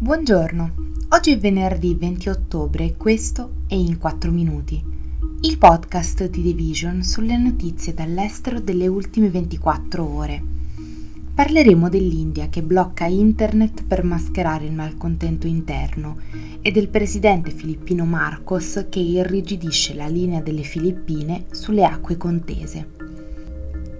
Buongiorno, oggi è venerdì 20 ottobre e questo è In 4 Minuti, il podcast di The Vision sulle notizie dall'estero delle ultime 24 ore. Parleremo dell'India che blocca internet per mascherare il malcontento interno e del presidente filippino Marcos che irrigidisce la linea delle Filippine sulle acque contese.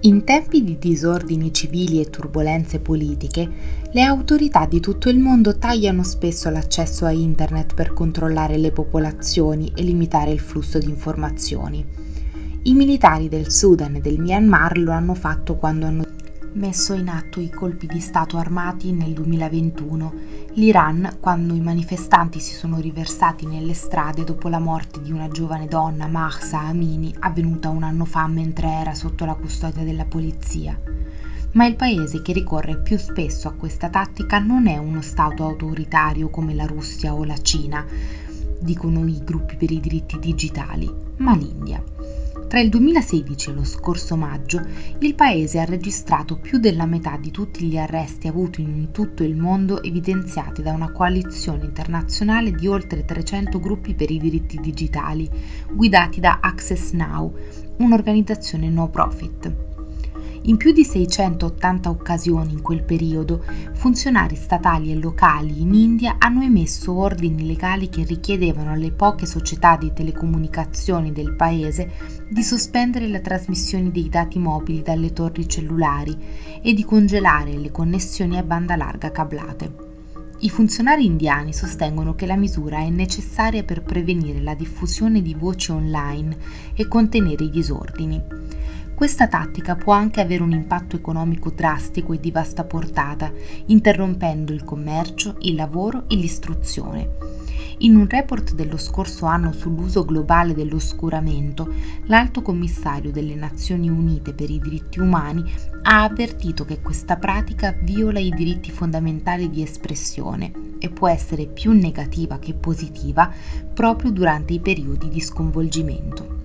In tempi di disordini civili e turbulenze politiche, le autorità di tutto il mondo tagliano spesso l'accesso a Internet per controllare le popolazioni e limitare il flusso di informazioni. I militari del Sudan e del Myanmar lo hanno fatto quando hanno messo in atto i colpi di Stato armati nel 2021, l'Iran quando i manifestanti si sono riversati nelle strade dopo la morte di una giovane donna, Mahsa Amini, avvenuta un anno fa mentre era sotto la custodia della polizia. Ma il paese che ricorre più spesso a questa tattica non è uno Stato autoritario come la Russia o la Cina, dicono i gruppi per i diritti digitali, ma l'India. Tra il 2016 e lo scorso maggio il paese ha registrato più della metà di tutti gli arresti avuti in tutto il mondo evidenziati da una coalizione internazionale di oltre 300 gruppi per i diritti digitali, guidati da Access Now, un'organizzazione no profit. In più di 680 occasioni in quel periodo, funzionari statali e locali in India hanno emesso ordini legali che richiedevano alle poche società di telecomunicazioni del paese di sospendere le trasmissioni dei dati mobili dalle torri cellulari e di congelare le connessioni a banda larga cablate. I funzionari indiani sostengono che la misura è necessaria per prevenire la diffusione di voci online e contenere i disordini. Questa tattica può anche avere un impatto economico drastico e di vasta portata, interrompendo il commercio, il lavoro e l'istruzione. In un report dello scorso anno sull'uso globale dell'oscuramento, l'Alto Commissario delle Nazioni Unite per i diritti umani ha avvertito che questa pratica viola i diritti fondamentali di espressione e può essere più negativa che positiva proprio durante i periodi di sconvolgimento.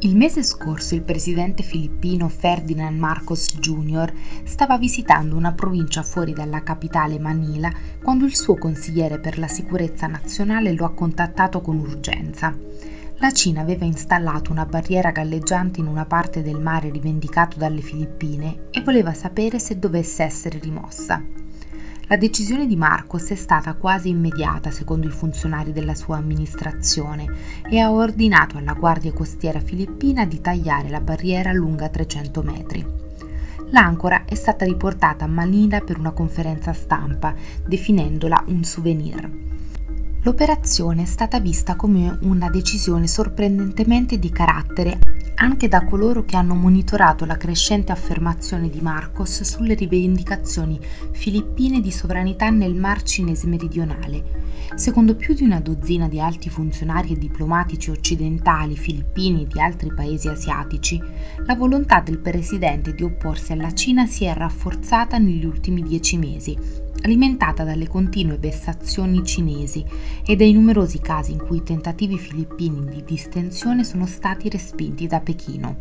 Il mese scorso il presidente filippino Ferdinand Marcos Jr. stava visitando una provincia fuori dalla capitale Manila quando il suo consigliere per la sicurezza nazionale lo ha contattato con urgenza. La Cina aveva installato una barriera galleggiante in una parte del mare rivendicato dalle Filippine e voleva sapere se dovesse essere rimossa. La decisione di Marcos è stata quasi immediata secondo i funzionari della sua amministrazione e ha ordinato alla Guardia Costiera filippina di tagliare la barriera lunga 300 metri. L'ancora è stata riportata a Manila per una conferenza stampa, definendola un souvenir. L'operazione è stata vista come una decisione sorprendentemente di carattere anche da coloro che hanno monitorato la crescente affermazione di Marcos sulle rivendicazioni filippine di sovranità nel Mar Cinese meridionale. Secondo più di una dozzina di alti funzionari e diplomatici occidentali, filippini e di altri paesi asiatici, la volontà del presidente di opporsi alla Cina si è rafforzata negli ultimi dieci mesi, alimentata dalle continue vessazioni cinesi e dai numerosi casi in cui i tentativi filippini di distensione sono stati respinti da Pechino.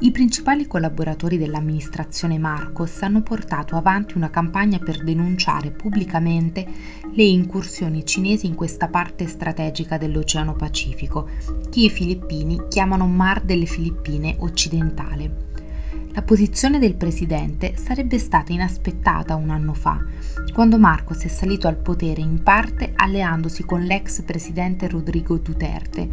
I principali collaboratori dell'amministrazione Marcos hanno portato avanti una campagna per denunciare pubblicamente le incursioni cinesi in questa parte strategica dell'Oceano Pacifico, che i filippini chiamano Mar delle Filippine occidentale. La posizione del presidente sarebbe stata inaspettata un anno fa, quando Marcos è salito al potere in parte alleandosi con l'ex presidente Rodrigo Duterte,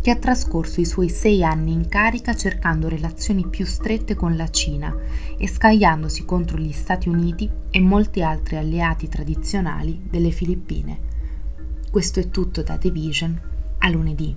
che ha trascorso i suoi sei anni in carica cercando relazioni più strette con la Cina e scagliandosi contro gli Stati Uniti e molti altri alleati tradizionali delle Filippine. Questo è tutto da The Vision. A lunedì.